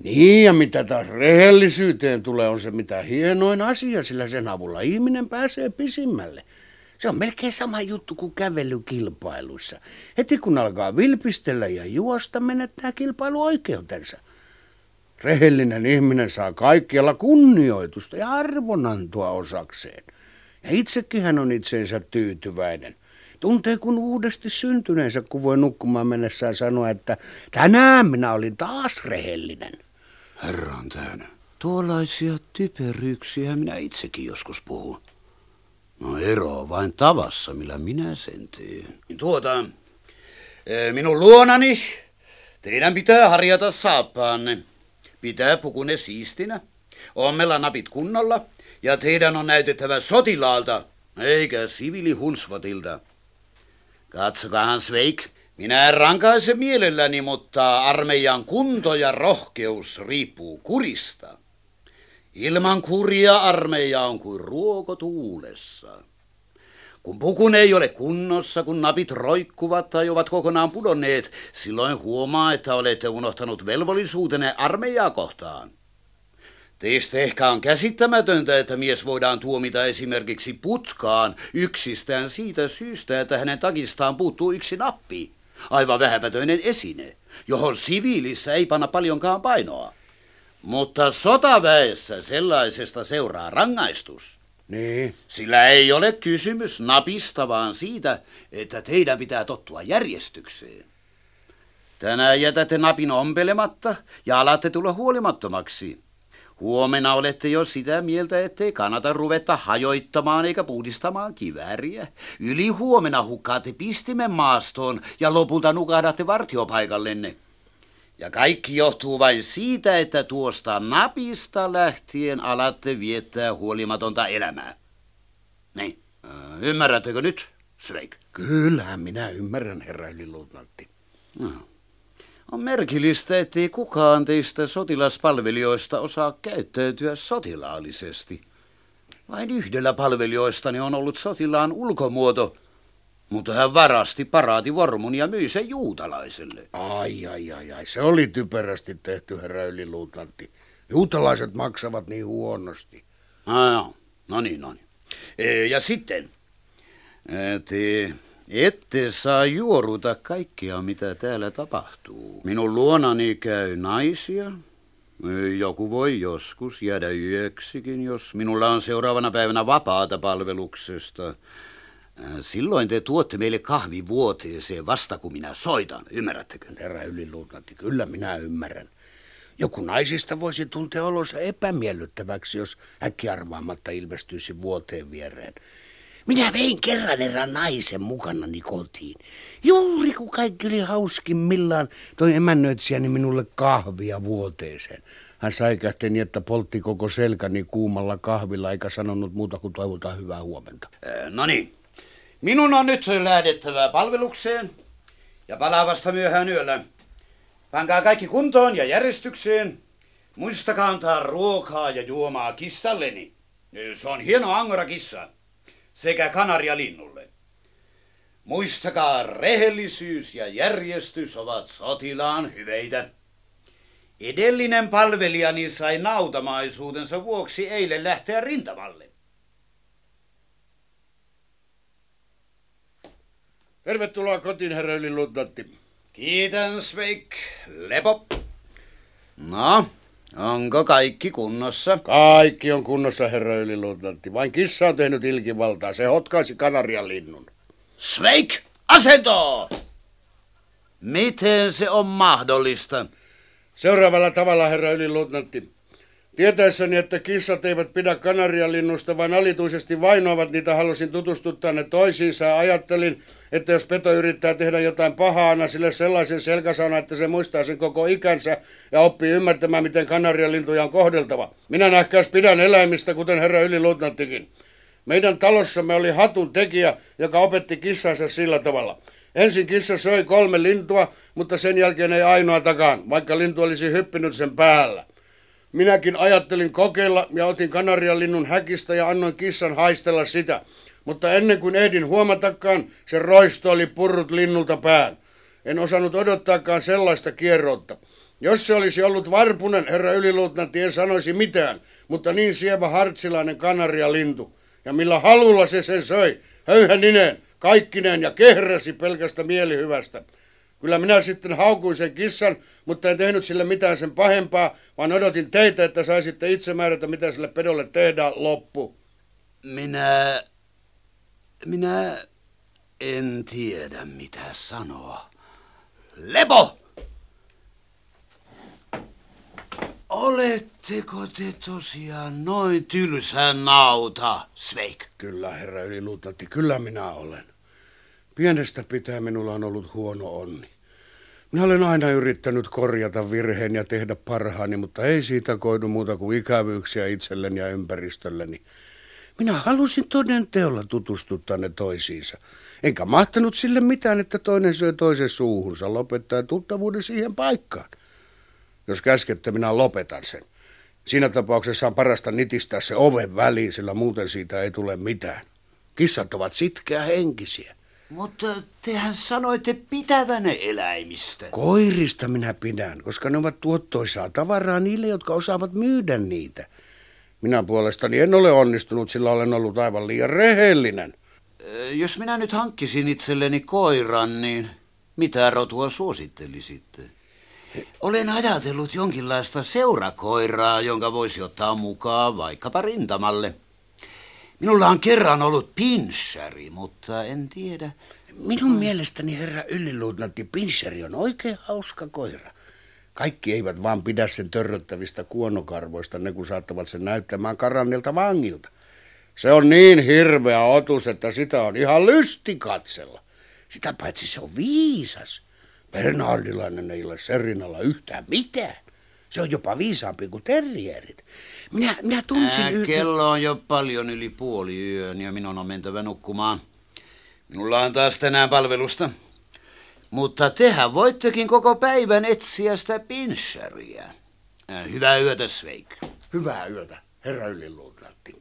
Niin, ja mitä taas rehellisyyteen tulee, on se mitä hienoin asia, sillä sen avulla ihminen pääsee pisimmälle. Se on melkein sama juttu kuin kävelykilpailuissa. Heti kun alkaa vilpistellä ja juosta, menettää kilpailu oikeutensa. Rehellinen ihminen saa kaikkialla kunnioitusta ja arvonantoa osakseen. Ja itsekin hän on itseensä tyytyväinen. Tuntee kun uudesti syntyneensä, kun voi nukkumaan mennessään sanoa, että tänään minä olin taas rehellinen. Herra on täynnä. Tuollaisia typeryyksiä minä itsekin joskus puhun. No ero on vain tavassa, millä minä sen teen. Tuota, e, minun luonani teidän pitää harjata saappaanne. Pitää pukunne siistinä. Ommella napit kunnolla. Ja teidän on näytettävä sotilaalta, eikä siviilihunsvotilta. Katsokahan Sveik, minä en rankaise mielelläni, mutta armeijan kunto ja rohkeus riippuu kurista. Ilman kuria armeija on kuin ruoko tuulessa. Kun pukun ei ole kunnossa, kun napit roikkuvat tai ovat kokonaan pudonneet, silloin huomaa, että olette unohtanut velvollisuutenne armeijaa kohtaan. Teistä ehkä on käsittämätöntä, että mies voidaan tuomita esimerkiksi putkaan yksistään siitä syystä, että hänen takistaan puuttuu yksi nappi. Aivan vähäpätöinen esine, johon siviilissä ei panna paljonkaan painoa. Mutta sotaväessä sellaisesta seuraa rangaistus. Niin. Sillä ei ole kysymys napista, vaan siitä, että teidän pitää tottua järjestykseen. Tänään jätätte napin ompelematta ja alatte tulla huolimattomaksi. Huomenna olette jo sitä mieltä, ettei kannata ruveta hajoittamaan eikä puhdistamaan kivääriä. Yli huomenna hukkaatte pistimen maastoon ja lopulta nukahdatte vartiopaikallenne. Ja kaikki johtuu vain siitä, että tuosta napista lähtien alatte viettää huolimatonta elämää. Niin, ymmärrättekö nyt, Sveik? Kyllähän minä ymmärrän, herra yliluutnantti. No. On merkillistä, ettei kukaan teistä sotilaspalvelijoista osaa käyttäytyä sotilaallisesti. Vain yhdellä palvelijoistani on ollut sotilaan ulkomuoto, mutta hän varasti paraati vormun ja myi sen juutalaiselle. Ai, ai, ai, ai. Se oli typerästi tehty, herra yliluutnantti. Juutalaiset maksavat niin huonosti. Ah, no niin, no niin. E, ja sitten, te ette saa juoruta kaikkia, mitä täällä tapahtuu. Minun luonani käy naisia. Joku voi joskus jäädä yöksikin, jos minulla on seuraavana päivänä vapaata palveluksesta. Silloin te tuotte meille kahvi vuoteeseen vasta kun minä soitan, ymmärrättekö? Herra yliluutnantti, kyllä minä ymmärrän. Joku naisista voisi tuntea olonsa epämiellyttäväksi, jos äkkiarvaamatta ilmestyisi vuoteen viereen. Minä vein kerran erään naisen mukanani kotiin. Juuri kun kaikki oli hauskimmillaan, toi emännöitsijäni minulle kahvia vuoteeseen. Hän säikähti niin, että poltti koko selkäni kuumalla kahvilla, eikä sanonut muuta kuin toivotaan hyvää huomenta. no niin, minun on nyt lähdettävä palvelukseen ja palaa vasta myöhään yöllä. Pankaa kaikki kuntoon ja järjestykseen. Muistakaa antaa ruokaa ja juomaa kissalleni. Se on hieno angora kissa sekä kanarialinnulle. Muistakaa, rehellisyys ja järjestys ovat sotilaan hyveitä. Edellinen palvelijani sai nautamaisuutensa vuoksi eilen lähteä rintamalle. Tervetuloa kotiin, herra yliluutnantti. Kiitän, Sveik. Lepo. No, Onko kaikki kunnossa? Kaikki on kunnossa, herra yliluutnantti. Vain kissa on tehnyt ilkivaltaa. Se hotkaisi kanarian linnun. Sveik, asento! Miten se on mahdollista? Seuraavalla tavalla, herra yliluutnantti. Tietäessäni, että kissat eivät pidä kanarialinnusta, vaan alituisesti vainoavat niitä, halusin tutustuttaa ne toisiinsa ja ajattelin, että jos peto yrittää tehdä jotain pahaa, anna sille sellaisen selkäsauna, että se muistaa sen koko ikänsä ja oppii ymmärtämään, miten kanarialintuja on kohdeltava. Minä nähkäs pidän eläimistä, kuten herra yliluutnanttikin. Meidän talossamme oli hatun tekijä, joka opetti kissansa sillä tavalla. Ensin kissa söi kolme lintua, mutta sen jälkeen ei ainoatakaan, vaikka lintu olisi hyppinyt sen päällä. Minäkin ajattelin kokeilla ja otin kanarialinnun häkistä ja annoin kissan haistella sitä. Mutta ennen kuin ehdin huomatakaan, se roisto oli purrut linnulta pään. En osannut odottaakaan sellaista kierrotta. Jos se olisi ollut varpunen, herra yliluutnantti, en sanoisi mitään, mutta niin sievä hartsilainen kanarialintu. Ja millä halulla se sen söi, höyhänineen, kaikkineen ja kehräsi pelkästä mielihyvästä. Kyllä minä sitten haukuin sen kissan, mutta en tehnyt sille mitään sen pahempaa, vaan odotin teitä, että saisitte itse määrätä, mitä sille pedolle tehdään loppu. Minä... Minä en tiedä, mitä sanoa. Lepo! Oletteko te tosiaan noin tylsä nauta, Sveik? Kyllä, herra yliluutnantti, kyllä minä olen. Pienestä pitää minulla on ollut huono onni. Minä olen aina yrittänyt korjata virheen ja tehdä parhaani, mutta ei siitä koidu muuta kuin ikävyyksiä itselleni ja ympäristölleni. Minä halusin toden teolla tutustuttaa ne toisiinsa. Enkä mahtanut sille mitään, että toinen syö toisen suuhunsa, lopettaa tuttavuuden siihen paikkaan. Jos käskette, minä lopetan sen. Siinä tapauksessa on parasta nitistää se oven väliin, sillä muuten siitä ei tule mitään. Kissat ovat sitkeä henkisiä. Mutta tehän sanoitte pitävänne eläimistä. Koirista minä pidän, koska ne ovat tuottoisaa tavaraa niille, jotka osaavat myydä niitä. Minä puolestani en ole onnistunut, sillä olen ollut aivan liian rehellinen. Jos minä nyt hankkisin itselleni koiran, niin mitä rotua suosittelisitte? Olen ajatellut jonkinlaista seurakoiraa, jonka voisi ottaa mukaan vaikkapa rintamalle. Minulla on kerran ollut pinssari, mutta en tiedä. Minun mielestäni herra yliluutnantti Pinsseri on oikein hauska koira. Kaikki eivät vaan pidä sen törröttävistä kuonokarvoista, ne kun saattavat sen näyttämään karannilta vangilta. Se on niin hirveä otus, että sitä on ihan lysti katsella. Sitä paitsi se on viisas. Bernardilainen ei ole Serrinalla yhtään mitään. Se on jopa viisaampi kuin terrierit. Minä, minä tunsin... Ää, kello on jo paljon yli puoli yön ja minun on mentävä nukkumaan. Minulla on taas tänään palvelusta. Mutta tehän voittekin koko päivän etsiä sitä pinssariä. Hyvää yötä, Sveik. Hyvää yötä, herra yliluutnantti.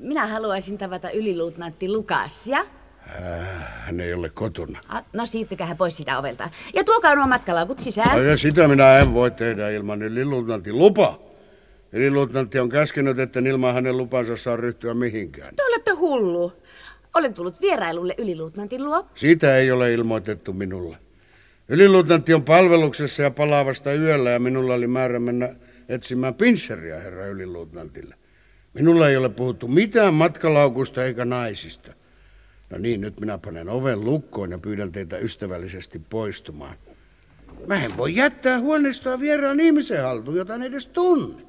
Minä haluaisin tavata yliluutnantti Lukasia. Äh, hän ei ole kotona. Ah, no siirtykää pois sitä ovelta. Ja tuokaa nuo matkalaukut sisään. No, ja sitä minä en voi tehdä ilman yliluutnantin lupa. Yliluutnantti on käskenyt, että ilman hänen lupansa saa ryhtyä mihinkään. Te olette hullu. Olen tullut vierailulle yliluutnantin luo. Siitä ei ole ilmoitettu minulle. Yliluutnantti on palveluksessa ja palaa vasta yöllä ja minulla oli määrä mennä etsimään pinsseriä herra yliluutnantille. Minulla ei ole puhuttu mitään matkalaukusta eikä naisista. No niin, nyt minä panen oven lukkoon ja pyydän teitä ystävällisesti poistumaan. Mä en voi jättää huoneistoa vieraan ihmisen haltuun, jota en edes tunne.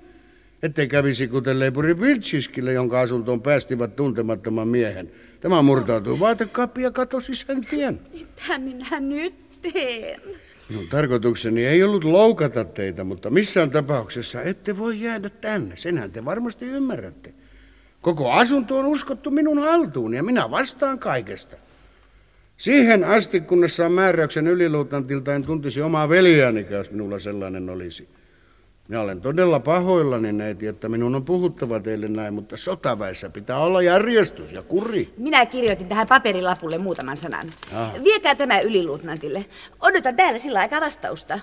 Ettei kävisi kuten leipuri Viltsiskille, jonka asuntoon päästivät tuntemattoman miehen. Tämä murtautui vaatekaappi ja katosi sen tien. Mitä minä nyt teen? Minun tarkoitukseni ei ollut loukata teitä, mutta missään tapauksessa ette voi jäädä tänne. Senhän te varmasti ymmärrätte. Koko asunto on uskottu minun haltuun ja minä vastaan kaikesta. Siihen asti, kunnes saan määräyksen yliluutantilta, en tuntisi omaa veljääni, jos minulla sellainen olisi. Minä olen todella pahoillani, neiti, että minun on puhuttava teille näin, mutta sotaväessä pitää olla järjestys ja kuri. Minä kirjoitin tähän paperilapulle muutaman sanan. Ah. Viekää tämä yliluutnantille. Odotan täällä sillä aikaa vastausta.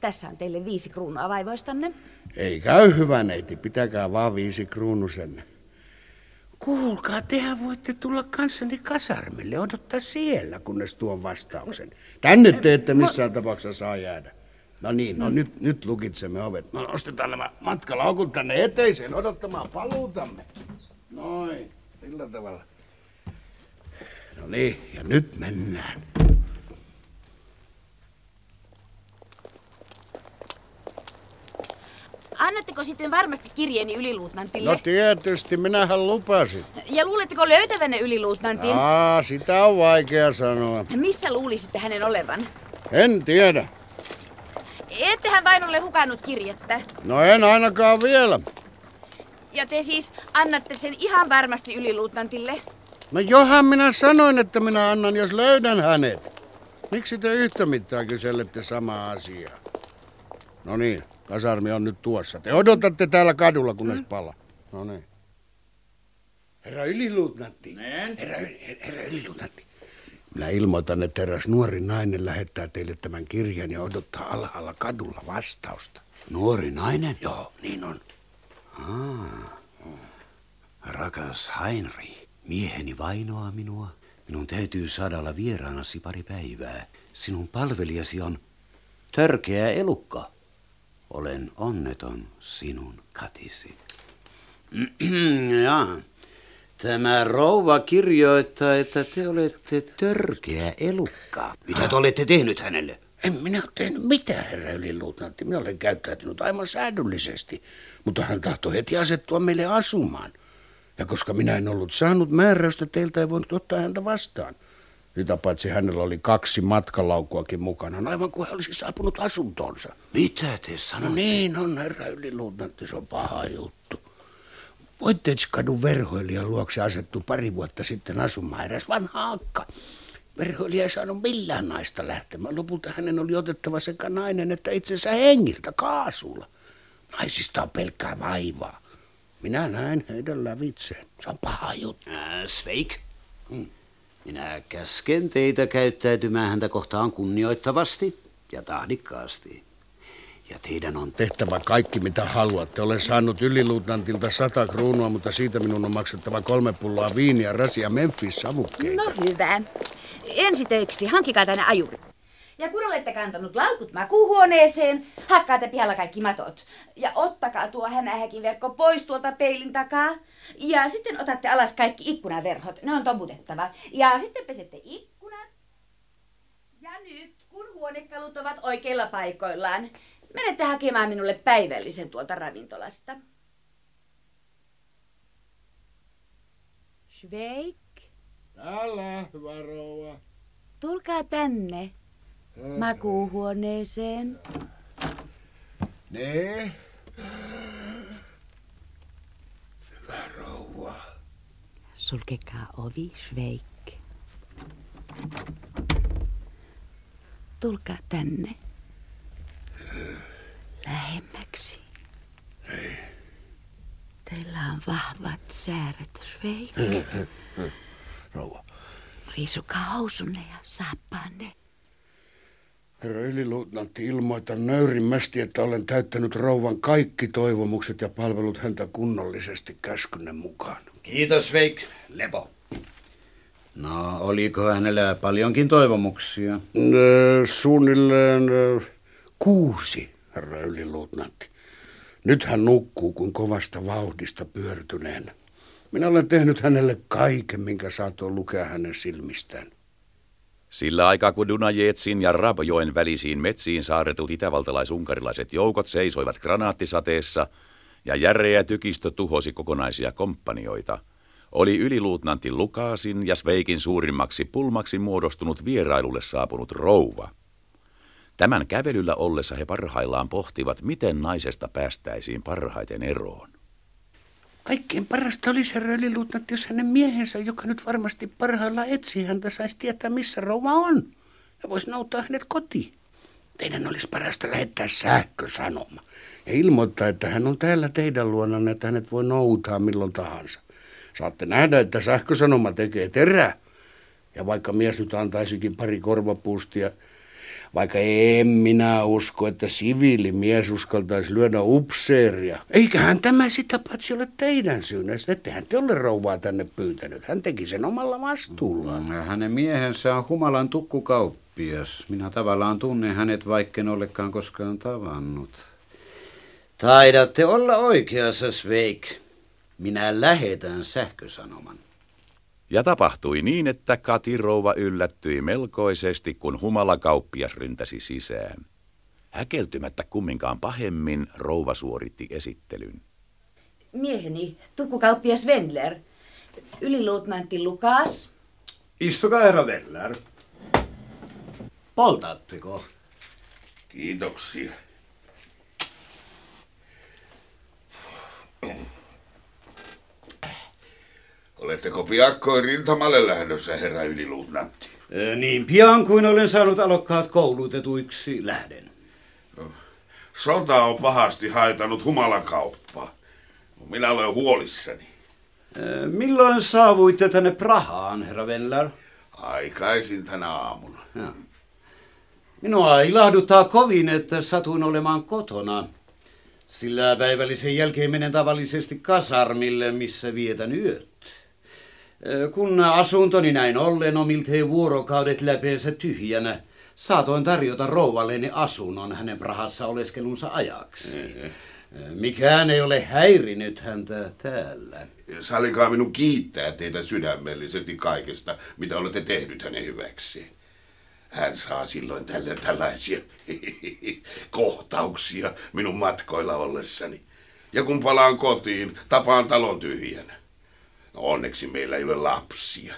Tässä on teille viisi kruunua vaivoistanne. Ei käy hyvä, neiti. Pitäkää vaan viisi kruunusenne. Kuulkaa, tehän voitte tulla kanssani kasarmille. Odottaa siellä, kunnes tuon vastauksen. Tänne te ette missään tapauksessa saa jäädä. No niin, no nyt, nyt lukitsemme ovet. No nostetaan nämä matkalaukut tänne eteiseen odottamaan paluutamme. Noin, sillä tavalla. No niin, ja nyt mennään. Annatteko sitten varmasti kirjeeni yliluutnantille? No tietysti, minähän lupasin. Ja luuletteko löytävänne yliluutnantin? Aa, sitä on vaikea sanoa. Missä luulisitte hänen olevan? En tiedä. Ettehän vain ole hukannut kirjettä. No en ainakaan vielä. Ja te siis annatte sen ihan varmasti yliluutnantille? No johan minä sanoin, että minä annan, jos löydän hänet. Miksi te yhtä mittaa kyselette samaa asiaa? No niin, kasarmi on nyt tuossa. Te odotatte täällä kadulla, kunnes pala. No niin. Herra yliluutnantti. Herra, herra, herra yliluutnantti. Minä ilmoitan, että eräs nuori nainen lähettää teille tämän kirjan ja odottaa alhaalla kadulla vastausta. Nuori nainen? Joo, niin on. Ah. Rakas Heinri, mieheni vainoaa minua. Minun täytyy saada olla vieraanasi pari päivää. Sinun palvelijasi on törkeä elukka. Olen onneton sinun katisi. ja, tämä rouva kirjoittaa, että te olette törkeä elukka. Mitä te olette tehnyt hänelle? En minä ole tehnyt mitään, herra yliluutnantti. Minä olen käyttäytynyt aivan säädöllisesti, mutta hän tahtoi heti asettua meille asumaan. Ja koska minä en ollut saanut määräystä, teiltä ei voinut ottaa häntä vastaan. Sitä paitsi hänellä oli kaksi matkalaukuakin mukana, aivan kuin hän olisi saapunut asuntonsa. Mitä te sanotte? No niin on, herra yliluutnantti, se on paha juttu. Voitteetskadun verhoilijan luokse asettu pari vuotta sitten asumaan eräs vanha akka. Verhoilija ei saanut millään naista lähtemään. Lopulta hänen oli otettava sekä nainen että itsensä hengiltä kaasulla. Naisista on pelkkää vaivaa. Minä näen heidän lävitseen. Se on paha juttu. Äh, Sveik, hmm. minä käsken teitä käyttäytymään häntä kohtaan kunnioittavasti ja tahdikkaasti. Ja teidän on tehtävä kaikki, mitä haluatte. Olen saanut yliluutnantilta sata kruunua, mutta siitä minun on maksettava kolme pulloa viiniä, rasia Memphis-savukkeita. No hyvä. Ensi töiksi hankkikaa tänne ajuri. Ja kun olette kantanut laukut makuuhuoneeseen, hakkaatte pihalla kaikki matot. Ja ottakaa tuo hämähäkin verkko pois tuolta peilin takaa. Ja sitten otatte alas kaikki ikkunaverhot. Ne on tomutettava. Ja sitten pesette ikkunat. Ja nyt, kun huonekalut ovat oikeilla paikoillaan, menette hakemaan minulle päivällisen tuolta ravintolasta. Schweik. Täällä, hyvä rouva. Tulkaa tänne. Makuuhuoneeseen. Ne. Hyvä rouva. Sulkekaa ovi, Schweik. Tulkaa tänne. Lähemmäksi. Ei. Teillä on vahvat sääret, Schweik. Rouva. Riisukaa housunne ja saappaanne. Herra yliluutnantti, ilmoitan nöyrimmästi, että olen täyttänyt rouvan kaikki toivomukset ja palvelut häntä kunnollisesti käskynne mukaan. Kiitos, Veik. Lepo. No, oliko hänellä paljonkin toivomuksia? Suunnilleen kuusi, herra yliluutnantti. Nyt hän nukkuu kuin kovasta vauhdista pyörtyneenä. Minä olen tehnyt hänelle kaiken, minkä saatoin lukea hänen silmistään. Sillä aikaa kun Dunajetsin ja Rabjoen välisiin metsiin saaretut itävaltalais-unkarilaiset joukot seisoivat granaattisateessa ja järeä tykistö tuhosi kokonaisia komppanioita, oli yliluutnantti Lukaasin ja Sveikin suurimmaksi pulmaksi muodostunut vierailulle saapunut rouva. Tämän kävelyllä ollessa he parhaillaan pohtivat, miten naisesta päästäisiin parhaiten eroon. Kaikkein parasta olisi, herra yliluutnantti, jos hänen miehensä, joka nyt varmasti parhaillaan etsii häntä, saisi tietää, missä rouva on. Ja voisi noutaa hänet kotiin. Teidän olisi parasta lähettää sähkösanoma ja ilmoittaa, että hän on täällä teidän luonanne, että hänet voi noutaa milloin tahansa. Saatte nähdä, että sähkösanoma tekee terää. Ja vaikka mies nyt antaisikin pari korvapuustia, vaikka en minä usko, että siviilimies uskaltaisi lyödä upseeria. Eiköhän tämä sitä paitsi ole teidän syynä. Ettehän te ole rouvaa tänne pyytänyt. Hän teki sen omalla vastuullaan. Mm, hänen miehensä on humalan tukkukauppias. Minä tavallaan tunnen hänet, vaikka en olekaan koskaan tavannut. Taidatte olla oikeassa, Sveik. Minä lähetän sähkösanoman. Ja tapahtui niin, että Katirouva yllättyi melkoisesti, kun humalakauppias ryntäsi sisään. Häkeltymättä kumminkaan pahemmin, rouva suoritti esittelyn. Mieheni, tukkukauppias Wendler. Yliluutnantti Lukas. Istukaa, herra Wendler. Poltatteko? Kiitoksia. Oletteko piakkoin rintamalle lähdössä, herra yliluutnantti? Niin pian kuin olen saanut alokkaat koulutetuiksi, lähden. Sota on pahasti haitanut humalakauppaa. Minä olen huolissani. Milloin saavuitte tänne Prahaan, herra Wendler? Aikaisin tänä aamuna. Ja. Minua ilahduttaa kovin, että satuin olemaan kotona. Sillä päivällisen jälkeen menen tavallisesti kasarmille, missä vietän yöt. Kun asuntoni näin ollen on miltei vuorokaudet läpeensä tyhjänä, saatoin tarjota rouvalleni asunnon hänen Prahassa oleskelunsa ajaksi. Mikään ei ole häirinyt häntä täällä. Sallikaa minun kiittää teitä sydämellisesti kaikesta, mitä olette tehnyt hänen hyväksi. Hän saa silloin tälle tällaisia kohtauksia minun matkoilla ollessani. Ja kun palaan kotiin, tapaan talon tyhjänä. No onneksi meillä ei ole lapsia.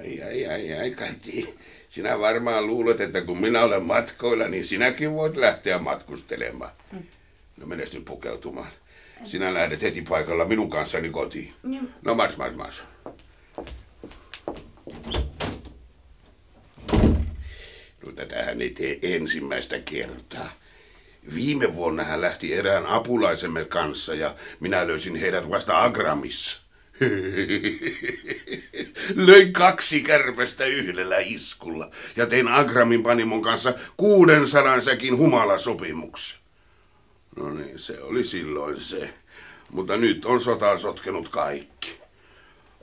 Ai, ai, ai, ai, Kati. Sinä varmaan luulet, että kun minä olen matkoilla, niin sinäkin voit lähteä matkustelemaan. No menes nyt pukeutumaan. Sinä lähdet heti paikalla minun kanssani kotiin. No mars, mars, mars. No tätähän ei tee ensimmäistä kertaa. Viime vuonna hän lähti erään apulaisemme kanssa ja minä löysin heidät vasta Agramissa. Löin kaksi kärpästä yhdellä iskulla ja tein Agramin panimon kanssa 600 säkin humalasopimuksen. No niin, se oli silloin se. Mutta nyt on sota sotkenut kaikki.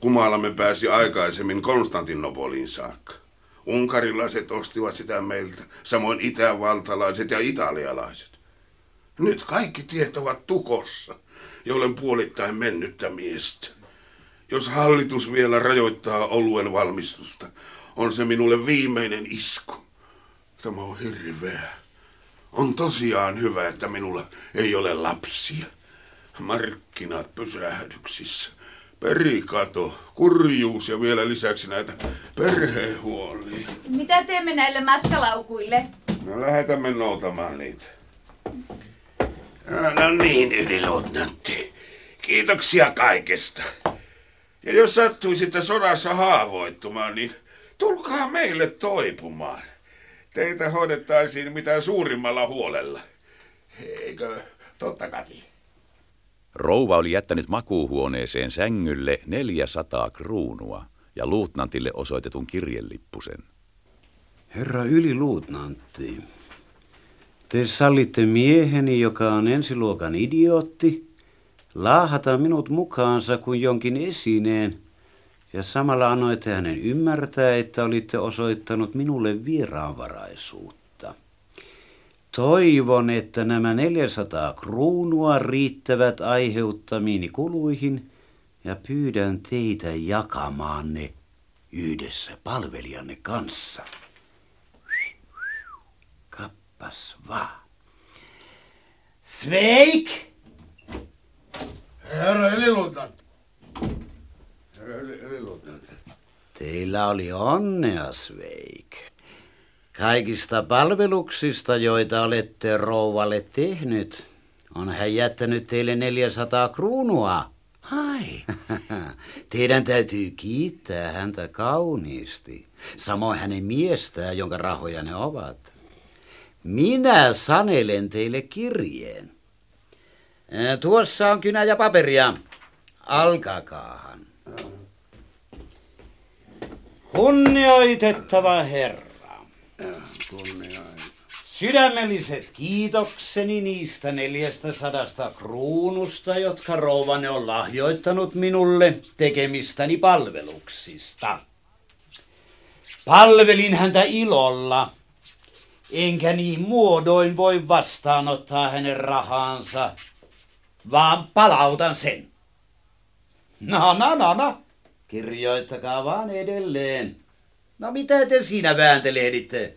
Kumalamme pääsi aikaisemmin Konstantinopoliin saakka. Unkarilaiset ostivat sitä meiltä, samoin itävaltalaiset ja italialaiset. Nyt kaikki tiet ovat tukossa, olen puolittain mennyttä miestä. Jos hallitus vielä rajoittaa oluen valmistusta, on se minulle viimeinen isku. Tämä on hirveä. On tosiaan hyvä, että minulla ei ole lapsia. Markkinat pysähdyksissä. Perikato, kurjuus ja vielä lisäksi näitä perhehuolia. Mitä teemme näille matkalaukuille? No lähetämme noutamaan niitä. No niin, yliluutnantti. Kiitoksia kaikesta. Ja jos sattuisitte sodassa haavoittumaan, niin tulkaa meille toipumaan. Teitä hoidettaisiin mitä suurimmalla huolella. Eikö totta Kati? Rouva oli jättänyt makuuhuoneeseen sängylle 400 kruunua ja luutnantille osoitetun kirjelippusen. Herra yliluutnantti, te sallitte mieheni, joka on ensiluokan idiootti, laahata minut mukaansa kuin jonkin esineen, ja samalla annoitte hänen ymmärtää, että olitte osoittanut minulle vieraanvaraisuutta. Toivon, että nämä 400 kruunua riittävät aiheuttamiini kuluihin ja pyydän teitä jakamaan ne yhdessä palvelijanne kanssa. Kappas vaan. Sveik! Herra yliluutnantti. Herra yli, yliluutnantti. Teillä oli onnea, Sveik. Kaikista palveluksista, joita olette rouvalle tehnyt, on hän jättänyt teille 400 kruunua. Ai. Teidän täytyy kiittää häntä kauniisti. Samoin hänen miestään, jonka rahoja ne ovat. Minä sanelen teille kirjeen. Tuossa on kynä ja paperia. Alkakaahan. Kunnioitettava herra. Sydämelliset kiitokseni niistä neljästä sadasta kruunusta, jotka rouvane on lahjoittanut minulle tekemistäni palveluksista. Palvelin häntä ilolla, enkä niin muodoin voi vastaanottaa hänen rahansa, vaan palautan sen. No, no, no, no. Kirjoittakaa vaan edelleen. No mitä te siinä vääntelehditte?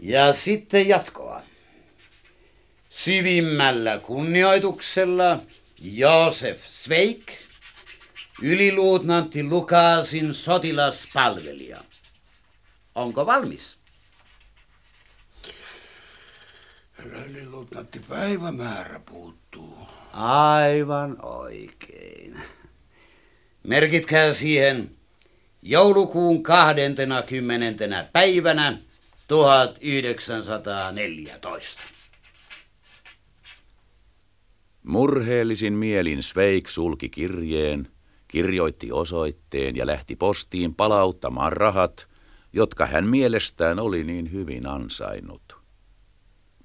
Ja sitten jatkoa. Syvimmällä kunnioituksella Josef Sveik, yliluutnantti Lukasin sotilaspalvelija. Onko valmis? Herra yliluutnantti, päivämäärä puuttuu. Aivan oikein. Merkitkää siihen joulukuun 20. päivänä 1914. Murheellisin mielin Sveik sulki kirjeen, kirjoitti osoitteen ja lähti postiin palauttamaan rahat, jotka hän mielestään oli niin hyvin ansainnut.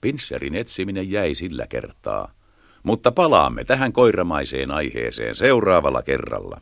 Pincherin etsiminen jäi sillä kertaa, mutta palaamme tähän koiramaiseen aiheeseen seuraavalla kerralla.